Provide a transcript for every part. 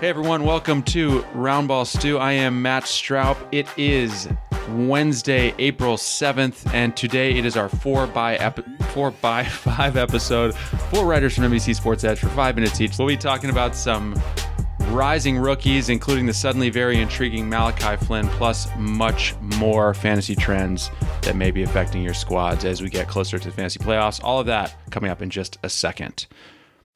Hey everyone, welcome to Roundball Stew. I am Matt Stroup. It is Wednesday, April 7th, and today it is our 4 by ep- 4 by 5 episode. Four writers from NBC Sports Edge for 5 minutes each. We'll be talking about some rising rookies, including the suddenly very intriguing Malachi Flynn, plus much more fantasy trends that may be affecting your squads as we get closer to the fantasy playoffs. All of that coming up in just a second.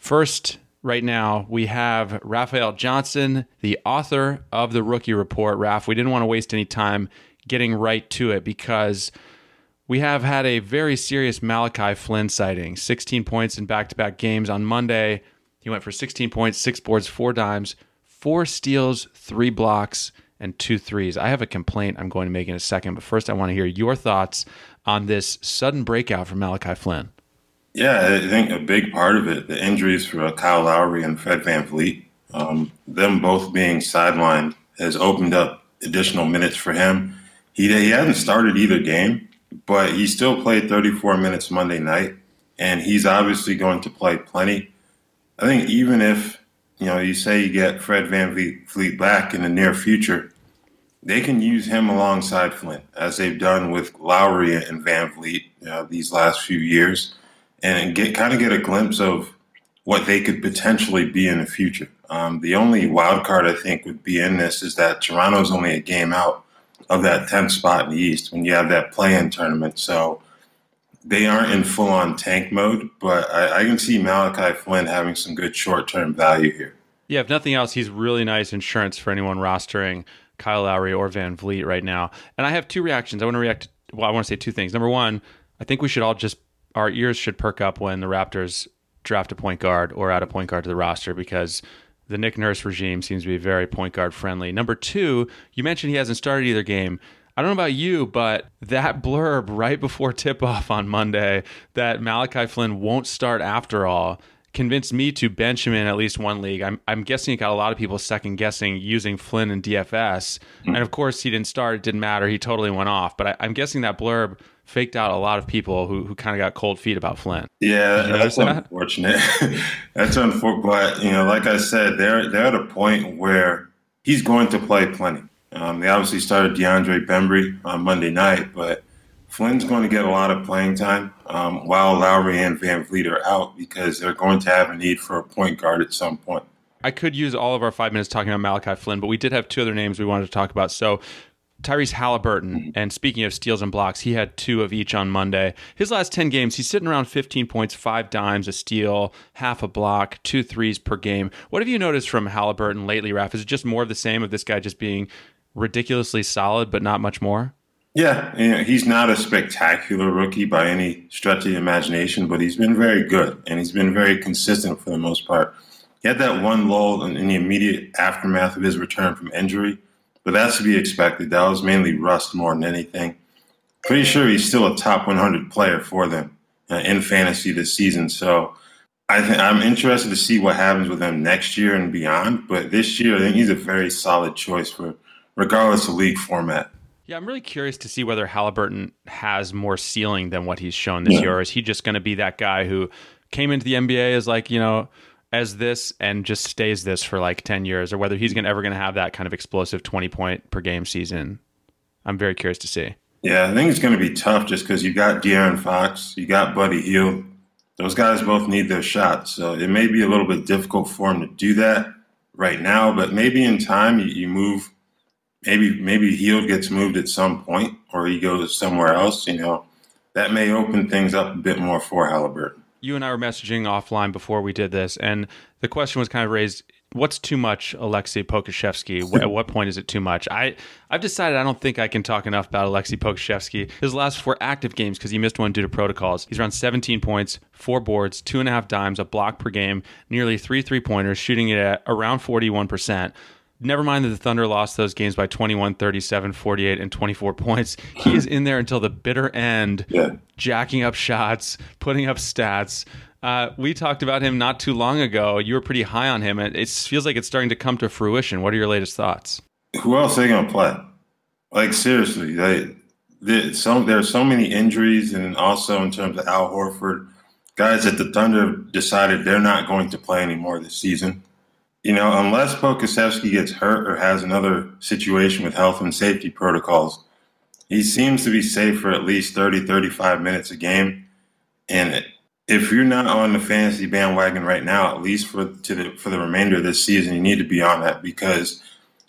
First, right now, we have Raphielle Johnson, the author of the Rookie Report. Raph, we didn't want to waste any time getting right to it because we have had a very serious Malachi Flynn sighting 16 points in back to back games on Monday. He went for 16 points, six boards, four dimes, four steals, three blocks, and two threes. I have a complaint I'm going to make in a second, but first I want to hear your thoughts on this sudden breakout from Malachi Flynn. Yeah, I think a big part of it, the injuries for Kyle Lowry and Fred VanVleet, um, them both being sidelined has opened up additional minutes for him. He, he hasn't started either game, but he still played 34 minutes Monday night, and he's obviously going to play plenty. I think even if, you know, you say you get Fred Van VanVleet back in the near future, they can use him alongside Flynn as they've done with Lowry and VanVleet you know, these last few years and get kind of get a glimpse of what they could potentially be in the future. Um, the only wild card I think would be in this is that Toronto's only a game out of that 10th spot in the East when you have that play-in tournament. So they aren't in full-on tank mode, but I, I can see Malachi Flynn having some good short-term value here. Yeah, if nothing else, he's really nice insurance for anyone rostering Kyle Lowry or VanVleet right now. And I have two reactions. I want to react. Well, I want to say two things. Number one, I think we should all just our ears should perk up when the Raptors draft a point guard or add a point guard to the roster because the Nick Nurse regime seems to be very point guard friendly. Number two, you mentioned he hasn't started either game. I don't know about you, but that blurb right before tip off on Monday that Malachi Flynn won't start after all convinced me to bench him in at least one league. I'm, I'm guessing it got a lot of people second guessing using Flynn in DFS. Mm-hmm. And of course, he didn't start. It didn't matter. He totally went off. But I, I'm guessing that blurb faked out a lot of people who, who kind of got cold feet about Flynn. Yeah, that's that? unfortunate. that's unfortunate. But, you know, like I said, they're, they're at a point where he's going to play plenty. Um, they obviously started DeAndre Bembry on Monday night, but Flynn's going to get a lot of playing time um, while Lowry and VanVleet are out because they're going to have a need for a point guard at some point. I could use all of our five minutes talking about Malachi Flynn, but we did have two other names we wanted to talk about. So Tyrese Halliburton, mm-hmm. and speaking of steals and blocks, he had two of each on Monday. His last 10 games, he's sitting around 15 points, five dimes, a steal, half a block, two threes per game. What have you noticed from Halliburton lately, Raf? Is it just more of the same of this guy just being ridiculously solid, but not much more? Yeah, you know, he's not a spectacular rookie by any stretch of the imagination, but he's been very good and he's been very consistent for the most part. He had that one lull in the immediate aftermath of his return from injury, but that's to be expected. That was mainly rust more than anything. Pretty sure he's still a top 100 player for them uh, in fantasy this season. So I think I'm interested to see what happens with him next year and beyond. But this year, I think he's a very solid choice for regardless of league format. Yeah, I'm really curious to see whether Halliburton has more ceiling than what he's shown this yeah. year. Or is he just going to be that guy who came into the NBA as like, you know, as this and just stays this for like 10 years or whether he's gonna, ever going to have that kind of explosive 20 point per game season. I'm very curious to see. Yeah, I think it's going to be tough just because you got De'Aaron Fox, you got Buddy Hield. Those guys both need their shots. So it may be a little bit difficult for him to do that right now, but maybe in time you, you move maybe maybe Hield gets moved at some point or he goes somewhere else, you know, that may open things up a bit more for Halliburton. You and I were messaging offline before we did this, and the question was kind of raised what's too much Alexei Pokusevski? At what point is it too much? I, I've decided I don't think I can talk enough about Alexei Pokusevski. His last four active games, because he missed one due to protocols, he's around 17 points, four boards, two and a half dimes, a block per game, nearly three three pointers, shooting it at around 41% never mind that the Thunder lost those games by 21, 37, 48, and 24 points. He is in there until the bitter end, yeah. jacking up shots, putting up stats. Uh, we talked about him not too long ago. You were pretty high on him, and it feels like it's starting to come to fruition. What are your latest thoughts? Who else are they going to play? Like seriously, they, they, some, there are so many injuries, and also in terms of Al Horford, guys that the Thunder decided they're not going to play anymore this season you know, unless Pokusevski gets hurt or has another situation with health and safety protocols, he seems to be safe for at least 30, 35 minutes a game. And if you're not on the fantasy bandwagon right now, at least for to the for the remainder of this season, you need to be on that because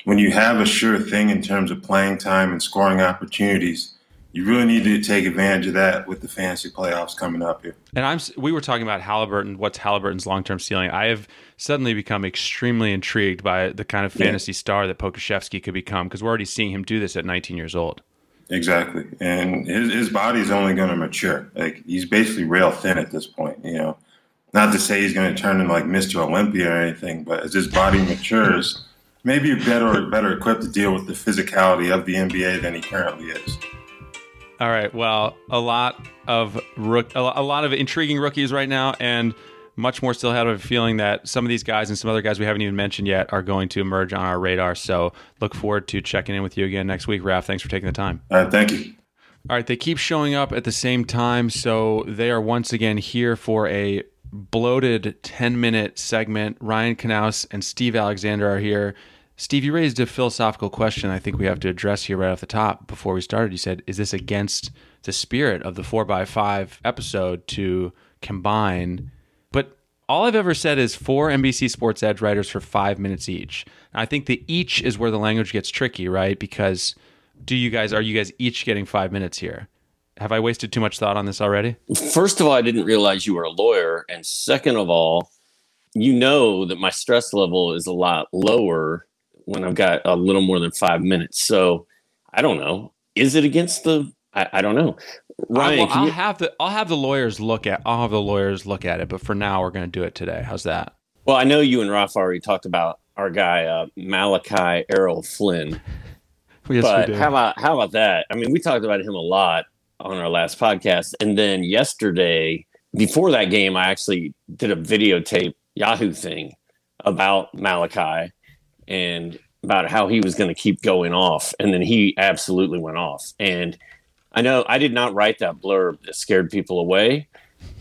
when you have a sure thing in terms of playing time and scoring opportunities, you really need to take advantage of that with the fantasy playoffs coming up here. And I'm we were talking about Halliburton. What's Halliburton's long term ceiling? I have suddenly become extremely intrigued by the kind of fantasy yeah. star that Pokusevski could become because we're already seeing him do this at 19 years old. Exactly, and his his body's only going to mature. Like he's basically rail thin at this point. You know, not to say he's going to turn into like Mr. Olympia or anything, but as his body matures, maybe you're better better equipped to deal with the physicality of the NBA than he currently is. All right. Well, a lot of rook, a lot of intriguing rookies right now, and much more still have a feeling that some of these guys and some other guys we haven't even mentioned yet are going to emerge on our radar. So look forward to checking in with you again next week, Raf. Thanks for taking the time. All right. Thank you. All right. They keep showing up at the same time, so they are once again here for a bloated 10 minute segment. Ryan Knaus and Steve Alexander are here Steve, you raised a philosophical question I think we have to address here right off the top before we started. You said, is this against the spirit of the 4x5 episode to combine? But all I've ever said is four NBC Sports Edge writers for five minutes each. I think the each is where the language gets tricky, right? Because do you guys, are you guys each getting five minutes here? Have I wasted too much thought on this already? First of all, I didn't realize you were a lawyer. And second of all, you know that my stress level is a lot lower when I've got a little more than five minutes. So I don't know. Is it against the? I, I don't know. Ryan, I'll, I'll you, have the I'll have the lawyers look at I'll have the lawyers look at it, but for now we're going to do it today. How's that? Well, I know you and Raf already talked about our guy uh, Malachi Errol Flynn. yes, but how about how about that? I mean, we talked about him a lot on our last podcast, and then yesterday, before that game, I actually did a videotape Yahoo thing about Malachi and about how he was going to keep going off. And then he absolutely went off. And I know I did not write that blurb that scared people away,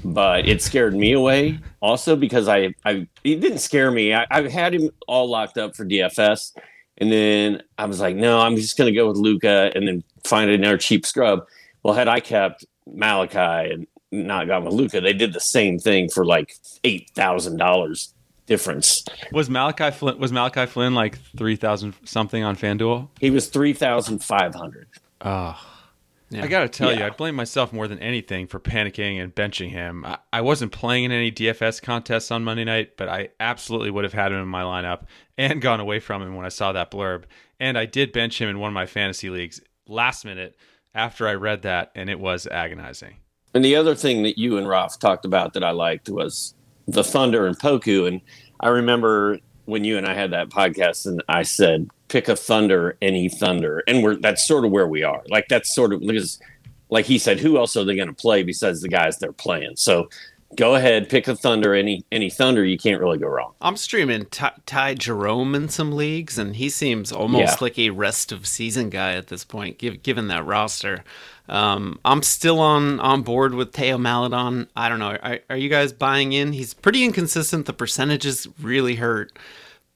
but it scared me away also because I, I it didn't scare me. I, I had him all locked up for DFS. And then I was like, no, I'm just going to go with Luka, and then find another cheap scrub. Well, had I kept Malachi and not gone with Luka, they did the same thing for like $8,000 difference. Was Malachi Flynn was Malachi Flynn like three thousand something on FanDuel? He was three thousand five hundred. Oh. Yeah. I got to tell yeah. you, I blame myself more than anything for panicking and benching him. I, I, wasn't playing in any DFS contests on Monday night, but I absolutely would have had him in my lineup and gone away from him when I saw that blurb. And I did bench him in one of my fantasy leagues last minute after I read that, and it was agonizing. And the other thing that you and Raf talked about that I liked was the Thunder and Poku. And I remember when you and I had that podcast, and I said, pick a Thunder, any Thunder, and we're that's sort of where we are. Like that's sort of because, like he said, who else are they going to play besides the guys they're playing? So go ahead, pick a Thunder, any any Thunder. You can't really go wrong. I'm streaming Ty, Ty Jerome in some leagues, and he seems almost yeah. like a rest of season guy at this point, give, given that roster. Um, I'm still on on board with Theo Maledon. I don't know. Are, are you guys buying in? He's pretty inconsistent. The percentages really hurt,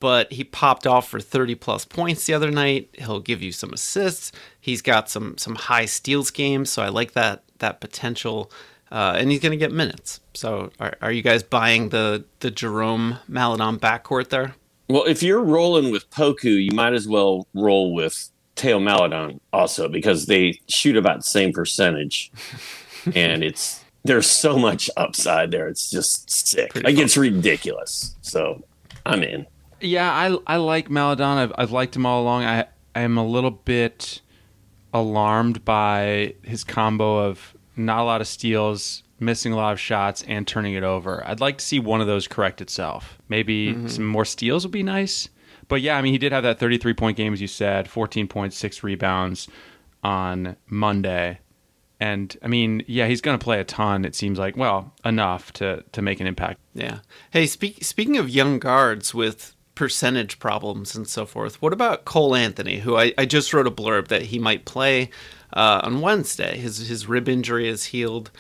but he popped off for 30 plus points the other night. He'll give you some assists. He's got some some high steals games, so I like that that potential. Uh, and he's going to get minutes. So, are, are you guys buying the the Jerome Maledon backcourt there? Well, if you're rolling with Poku, you might as well roll with Theo Maledon also because they shoot about the same percentage, and it's there's so much upside there. It's just sick. Pretty like fun. it's ridiculous. So I'm in. Yeah, I I like Maledon. I've I've liked him all along. I I am a little bit alarmed by his combo of not a lot of steals, missing a lot of shots, and turning it over. I'd like to see one of those correct itself. Maybe mm-hmm. some more steals would be nice. But yeah, I mean, he did have that 33 point game, as you said, 14.6 rebounds on Monday. And I mean, yeah, he's going to play a ton. It seems like, well, enough to to make an impact. Yeah. Hey, speak, speaking of young guards with percentage problems and so forth, what about Cole Anthony, who I, I just wrote a blurb that he might play uh, on Wednesday. His his rib injury is healed,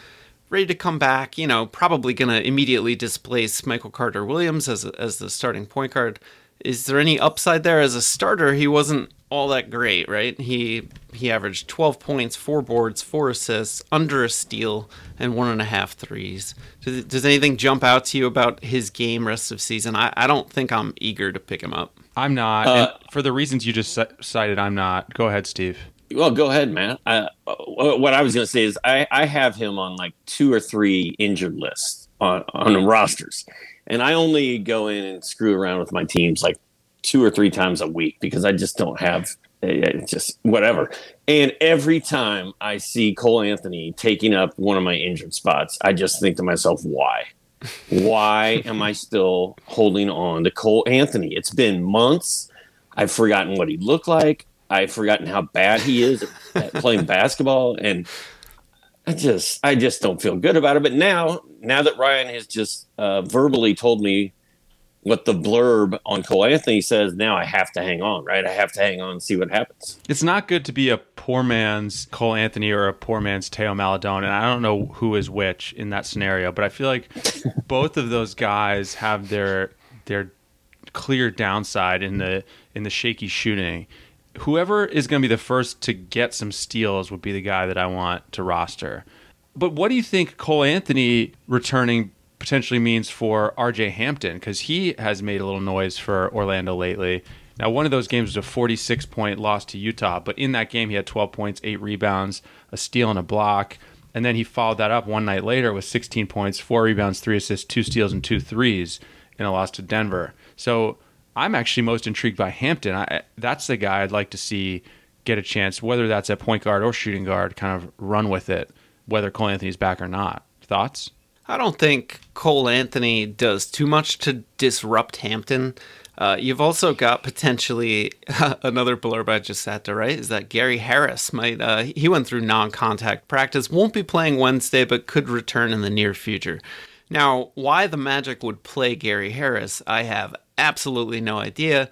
ready to come back. You know, probably going to immediately displace Michael Carter Williams as as the starting point guard is there any upside there as a starter? He wasn't all that great, right? He he averaged 12 points, four boards, four assists, under a steal, and one and a half threes. Does, does anything jump out to you about his game rest of season? I, I don't think I'm eager to pick him up. I'm not. Uh, for the reasons you just cited, I'm not. Go ahead, Steve. Well, go ahead, man. Uh, what I was going to say is I, I have him on like two or three injured lists on, on rosters. And I only go in and screw around with my teams like two or three times a week because I just don't have eh, eh, just whatever. And every time I see Cole Anthony taking up one of my injured spots, I just think to myself, why? Why am I still holding on to Cole Anthony? It's been months. I've forgotten what he looked like. I've forgotten how bad he is at playing basketball. And I just I just don't feel good about it. But now now that Ryan has just uh, verbally told me what the blurb on Cole Anthony says, now I have to hang on, right? I have to hang on and see what happens. It's not good to be a poor man's Cole Anthony or a poor man's Theo Maledon, and I don't know who is which in that scenario, but I feel like both of those guys have their their clear downside in the in the shaky shooting whoever is going to be the first to get some steals would be the guy that I want to roster. But what do you think Cole Anthony returning potentially means for RJ Hampton? Because he has made a little noise for Orlando lately. Now, one of those games was a 46 point loss to Utah, but in that game, he had 12 points, eight rebounds, a steal, and a block. And then he followed that up one night later with 16 points, four rebounds, three assists, two steals, and two threes in a loss to Denver. So I'm actually most intrigued by Hampton. I, that's the guy I'd like to see get a chance, whether that's at point guard or shooting guard, kind of run with it, whether Cole Anthony's back or not. Thoughts? I don't think Cole Anthony does too much to disrupt Hampton. Uh, you've also got potentially another blurb I just had to write is that Gary Harris might, uh, he went through non contact practice, won't be playing Wednesday, but could return in the near future. Now, why the Magic would play Gary Harris, I have absolutely no idea.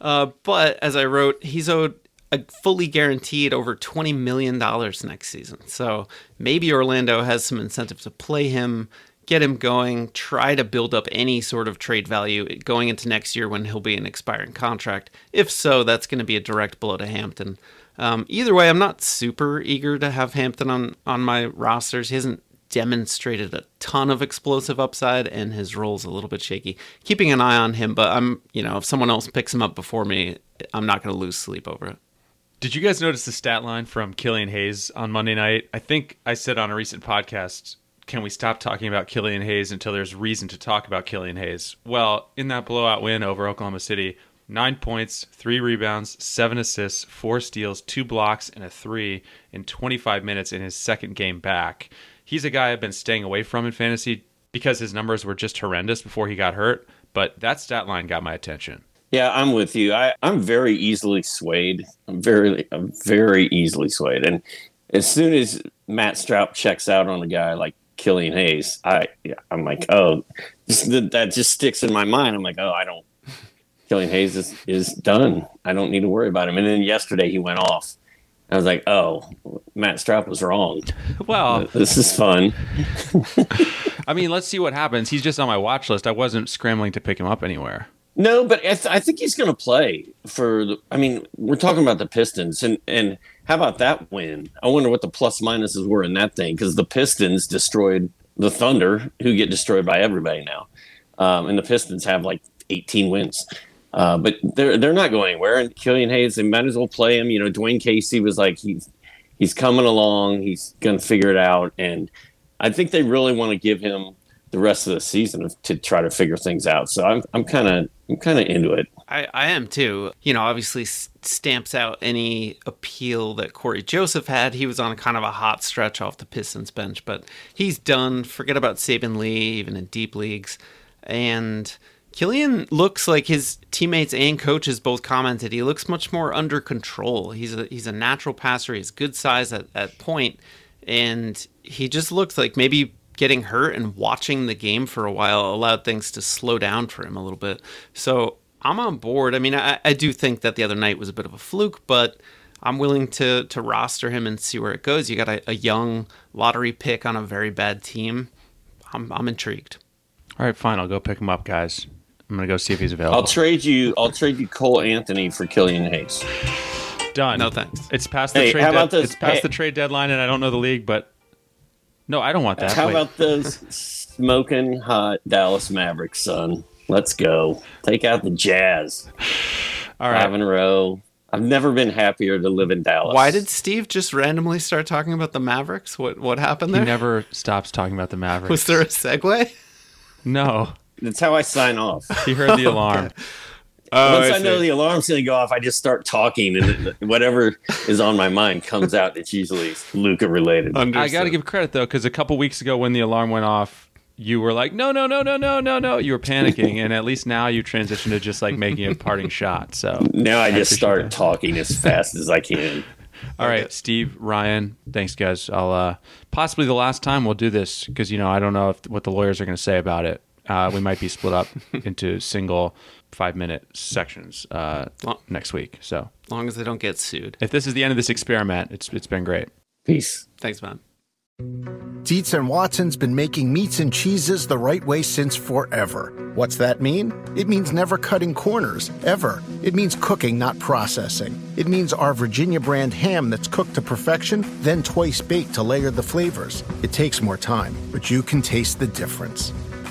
Uh, but as I wrote, he's owed a fully guaranteed over $20 million next season. So maybe Orlando has some incentive to play him, get him going, try to build up any sort of trade value going into next year when he'll be an expiring contract. If so, that's going to be a direct blow to Hampton. Um, either way, I'm not super eager to have Hampton on, on my rosters. He hasn't demonstrated a ton of explosive upside, and his role's a little bit shaky. Keeping an eye on him, but I'm, you know, if someone else picks him up before me, I'm not going to lose sleep over it. Did you guys notice the stat line from Killian Hayes on Monday night? I think I said on a recent podcast, can we stop talking about Killian Hayes until there's reason to talk about Killian Hayes? Well, in that blowout win over Oklahoma City, nine points, three rebounds, seven assists, four steals, two blocks, and a three in 25 minutes in his second game back. He's a guy I've been staying away from in fantasy because his numbers were just horrendous before he got hurt, but that stat line got my attention. Yeah, I'm with you. I, I'm very easily swayed. I'm very, I'm very easily swayed. And as soon as Matt Stroup checks out on a guy like Killian Hayes, I, I'm like, oh, that just sticks in my mind. I'm like, oh, I don't. Killian Hayes is, is done. I don't need to worry about him. And then yesterday he went off. I was like, oh, Matt Stroup was wrong. Well, this is fun. I mean, let's see what happens. He's just on my watch list. I wasn't scrambling to pick him up anywhere. No, but I, th- I think he's going to play for. The, I mean, we're talking about the Pistons, and and how about that win? I wonder what the plus minuses were in that thing because the Pistons destroyed the Thunder, who get destroyed by everybody now, um, and the Pistons have like 18 wins. Uh, but they're they're not going anywhere. And Killian Hayes, they might as well play him. You know, Dwane Casey was like he's he's coming along. He's going to figure it out, and I think they really want to give him the rest of the season to try to figure things out. So I'm I'm kind of I'm kind of into it. I, I am too. You know, obviously stamps out any appeal that Cory Joseph had. He was on kind of a hot stretch off the Pistons bench, but he's done. Forget about Saben Lee, even in deep leagues. And Killian looks like his teammates and coaches both commented he looks much more under control. He's a he's a natural passer. He's good size at, at point, and he just looks like maybe getting hurt and watching the game for a while allowed things to slow down for him a little bit. So I'm on board. I mean, I, I do think that the other night was a bit of a fluke, but I'm willing to to roster him and see where it goes. You got a, a young lottery pick on a very bad team. I'm I'm intrigued. All right, fine. I'll go pick him up, guys. I'm gonna go see if he's available. I'll trade you. I'll trade you Cole Anthony for Killian Hayes. Done. No thanks. It's past the hey, trade. De- it's past hey. the trade deadline, and I don't know the league, but no, I don't want that. How Wait. about those smoking hot Dallas Mavericks, son? Let's go. Take out the Jazz. All right. Five in a row. I've never been happier to live in Dallas. Why did Steve just randomly start talking about the Mavericks? What what happened there? He never stops talking about the Mavericks. Was there a segue? No. That's how I sign off. He heard the alarm. okay. Oh, Once I, I know the alarm's going to go off, I just start talking, and whatever is on my mind comes out. It's usually Luka related. Understood. I got to give credit though, because a couple weeks ago when the alarm went off, you were like, "No, no, no, no, no, no, no." You were panicking, and at least now you transitioned to just like making a parting shot. So now I, I just start that. talking as fast as I can. All right, Steve, Ryan, thanks guys. I'll uh, possibly the last time we'll do this because you know I don't know if, what the lawyers are going to say about it. Uh, we might be split up into single five minute sections uh, next week. So long as they don't get sued. If this is the end of this experiment, it's it's been great. Peace. Thanks, man. Dietz and Watson's been making meats and cheeses the right way since forever. What's that mean? It means never cutting corners, ever. It means cooking, not processing. It means our Virginia brand ham that's cooked to perfection, then twice baked to layer the flavors. It takes more time, but you can taste the difference.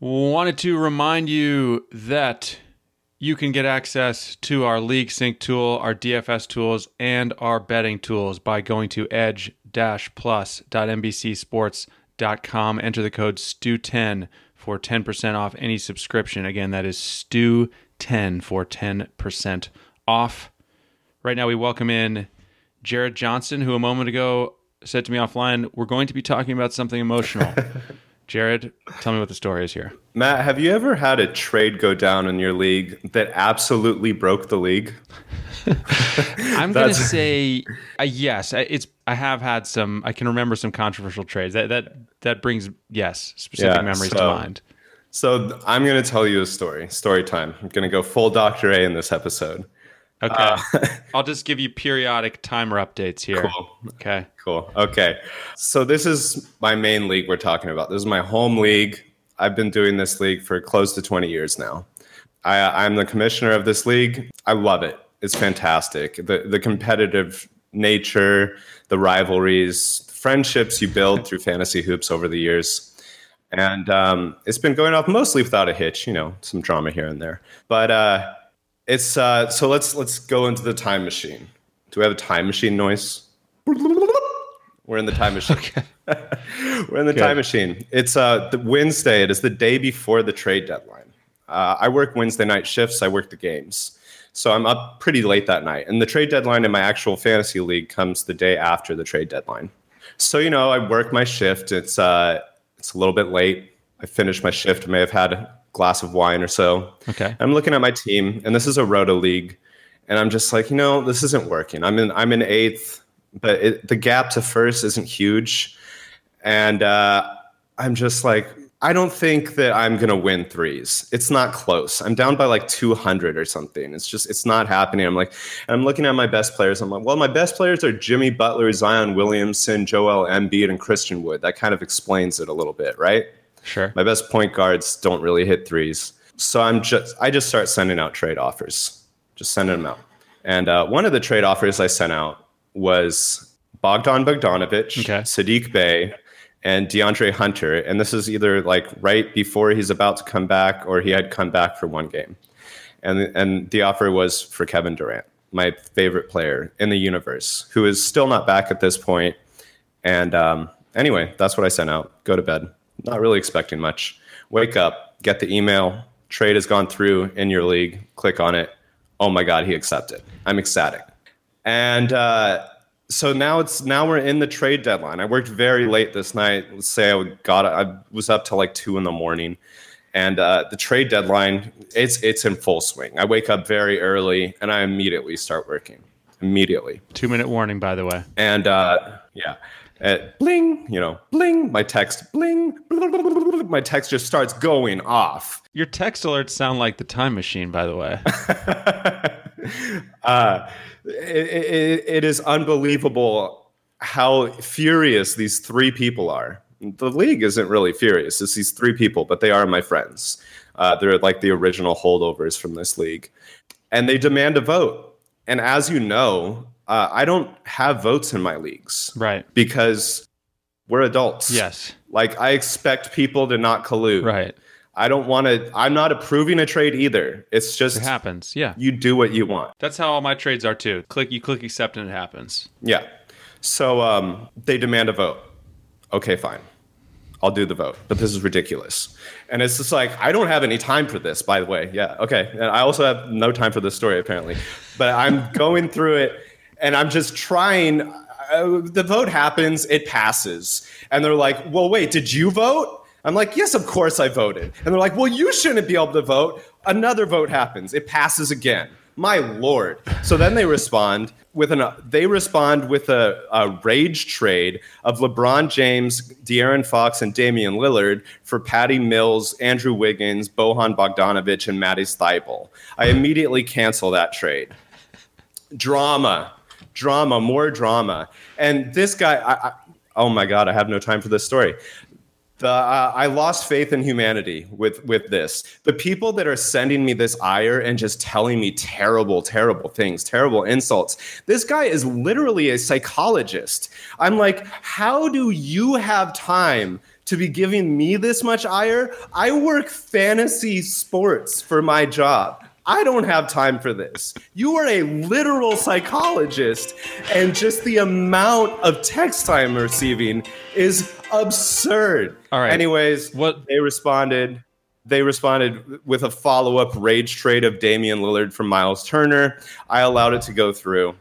Wanted to remind you that you can get access to our League Sync tool, our DFS tools, and our betting tools by going to edge-plus.nbcsports.com stew10.com. Enter the code STEW10 for 10% off any subscription. Again, that is STEW10 for 10% off. Right now, we welcome in Jared Johnson, who a moment ago said to me offline, We're going to be talking about something emotional. Jared, tell me what the story is here. Matt, have you ever had a trade go down in your league that absolutely broke the league? I'm going to say uh, yes. It's I have had some. I can remember some controversial trades. That that that brings yes specific yeah, memories so, to mind. So I'm going to tell you a story. Story time. I'm going to go full Doctor A in this episode. Okay. Uh, I'll just give you periodic timer updates here. Cool. Okay. Cool. Okay. So this is my main league we're talking about. This is my home league. I've been doing this league for close to 20 years now. I, I'm the commissioner of this league. I love it. It's fantastic. The the competitive nature, the rivalries, the friendships you build through fantasy hoops over the years. And um, it's been going off mostly without a hitch, you know, some drama here and there. But uh, it's uh, so let's let's go into the time machine. Do we have a time machine noise? We're in the time machine. Okay. We're in the Good. time machine. It's uh, the Wednesday. It is the day before the trade deadline. Uh, I work Wednesday night shifts. I work the games, so I'm up pretty late that night. And the trade deadline in my actual fantasy league comes the day after the trade deadline. So you know, I work my shift. It's uh, it's a little bit late. I finish my shift. I may have had glass of wine or so. Okay. I'm looking at my team, and this is a roto league, and I'm just like, you know, this isn't working. I'm in I'm in eighth, but it, the gap to first isn't huge, and uh, I'm just like, I don't think that I'm gonna win threes. It's not close. I'm down by like 200 or something. It's just it's not happening. I'm like, I'm looking at my best players. I'm like, well, my best players are Jimmy Butler, Zion Williamson, Joel Embiid, and Christian Wood. That kind of explains it a little bit, right? Sure. My best point guards don't really hit threes. So I'm just I just start sending out trade offers. Just sending them out. And uh, one of the trade offers I sent out was Bogdan Bogdanovic, okay. Saddiq Bey, and DeAndre Hunter. And this is either like right before he's about to come back or he had come back for one game. And and the offer was for Kevin Durant, my favorite player in the universe, who is still not back at this point. And um, anyway, that's what I sent out. Go to bed not really expecting much. Wake up, get the email, trade has gone through in your league, click on it. Oh my God, he accepted. I'm ecstatic. And uh, so now it's now we're in the trade deadline. I worked very late this night. Let's say I got I was up till like two in the morning, and uh, the trade deadline it's it's in full swing. I wake up very early and I immediately start working. Immediately. Two minute warning, by the way. And uh, yeah, at bling, you know, bling, my text, bling, my text just starts going off. Your text alerts sound like the time machine, by the way. uh, it, it, it is unbelievable how furious these three people are. The league isn't really furious, it's these three people, but they are my friends. Uh, they're like the original holdovers from this league. And they demand a vote. And as you know, uh, I don't have votes in my leagues. Right. Because we're adults. Yes. Like I expect people to not collude. Right. I don't want to. I'm not approving a trade either. It's just it happens. Yeah. You do what you want. That's how all my trades are too. Click. You click accept and it happens. Yeah. So um, they demand a vote. Okay, fine. I'll do the vote. But this is ridiculous. And it's just like, I don't have any time for this, by the way. Yeah. Okay. And I also have no time for this story, apparently. But I'm going through it and I'm just trying. Uh, the vote happens, it passes, and they're like, "Well, wait, did you vote?" I'm like, "Yes, of course I voted." And they're like, "Well, you shouldn't be able to vote." Another vote happens, it passes again. My lord! So then they respond with an they respond with a, a rage trade of LeBron James, De'Aaron Fox, and Damian Lillard for Patty Mills, Andrew Wiggins, Bojan Bogdanovic, and Matisse Thybulle. I immediately cancel that trade. Drama drama, more drama. And this guy, I, I, oh my God, I have no time for this story. The, uh, I lost faith in humanity with with this. The people that are sending me this ire and just telling me terrible, terrible things, terrible insults. This guy is literally a psychologist. I'm like, how do you have time to be giving me this much ire? I work fantasy sports for my job. I don't have time for this. You are a literal psychologist, and just the amount of text I'm receiving is absurd. All right. Anyways, what they responded they responded with a follow up rage trade of Damian Lillard from Miles Turner. I allowed it to go through,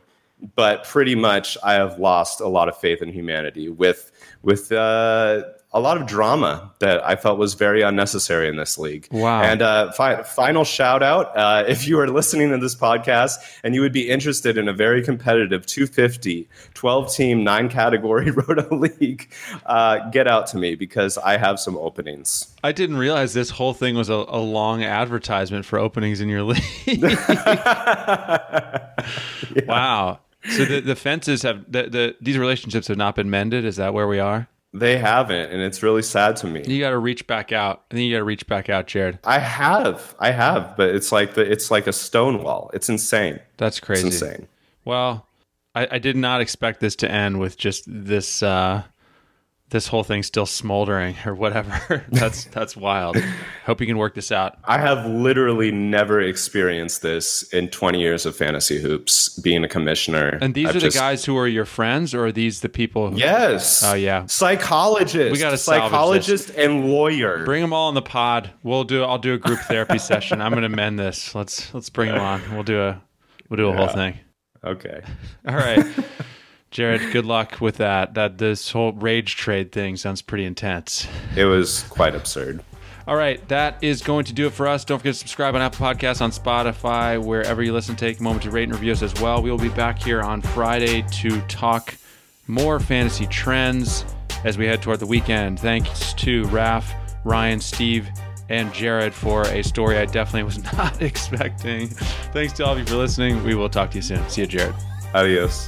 but pretty much I have lost a lot of faith in humanity with with uh, a lot of drama that I felt was very unnecessary in this league. Wow. And uh, fi- final shout out uh, if you are listening to this podcast and you would be interested in a very competitive 250, 12 team, nine category Roto league, uh, get out to me because I have some openings. I didn't realize this whole thing was a, a long advertisement for openings in your league. yeah. Wow. So the, the fences have the, the these relationships have not been mended. Is that where we are? They haven't, and it's really sad to me. You got to reach back out. I think you got to reach back out, Jared. I have, I have, but it's like the it's like a stone wall. It's insane. That's crazy. It's insane. Well, I, I did not expect this to end with just this uh, this whole thing's still smoldering or whatever. that's that's wild. Hope you can work this out. I have literally never experienced this in 20 years of fantasy hoops being a commissioner. And these I've are just, the guys who are your friends, or are these the people? Who, Yes. Oh yeah. Psychologist. We got a psychologist and lawyer. Bring them all on the pod. We'll do. I'll do a group therapy session. I'm going to mend this. Let's let's bring them on. We'll do a we'll do a whole thing. Okay. All right. Jared, good luck with that. That this whole rage trade thing sounds pretty intense. It was quite absurd. All right, that is going to do it for us. Don't forget to subscribe on Apple Podcasts, on Spotify, wherever you listen. Take a moment to rate and review us as well. We will be back here on Friday to talk more fantasy trends as we head toward the weekend. Thanks to Raf, Ryan, Steve, and Jared for a story I definitely was not expecting. Thanks to all of you for listening. We will talk to you soon. See you, Jared. Adios.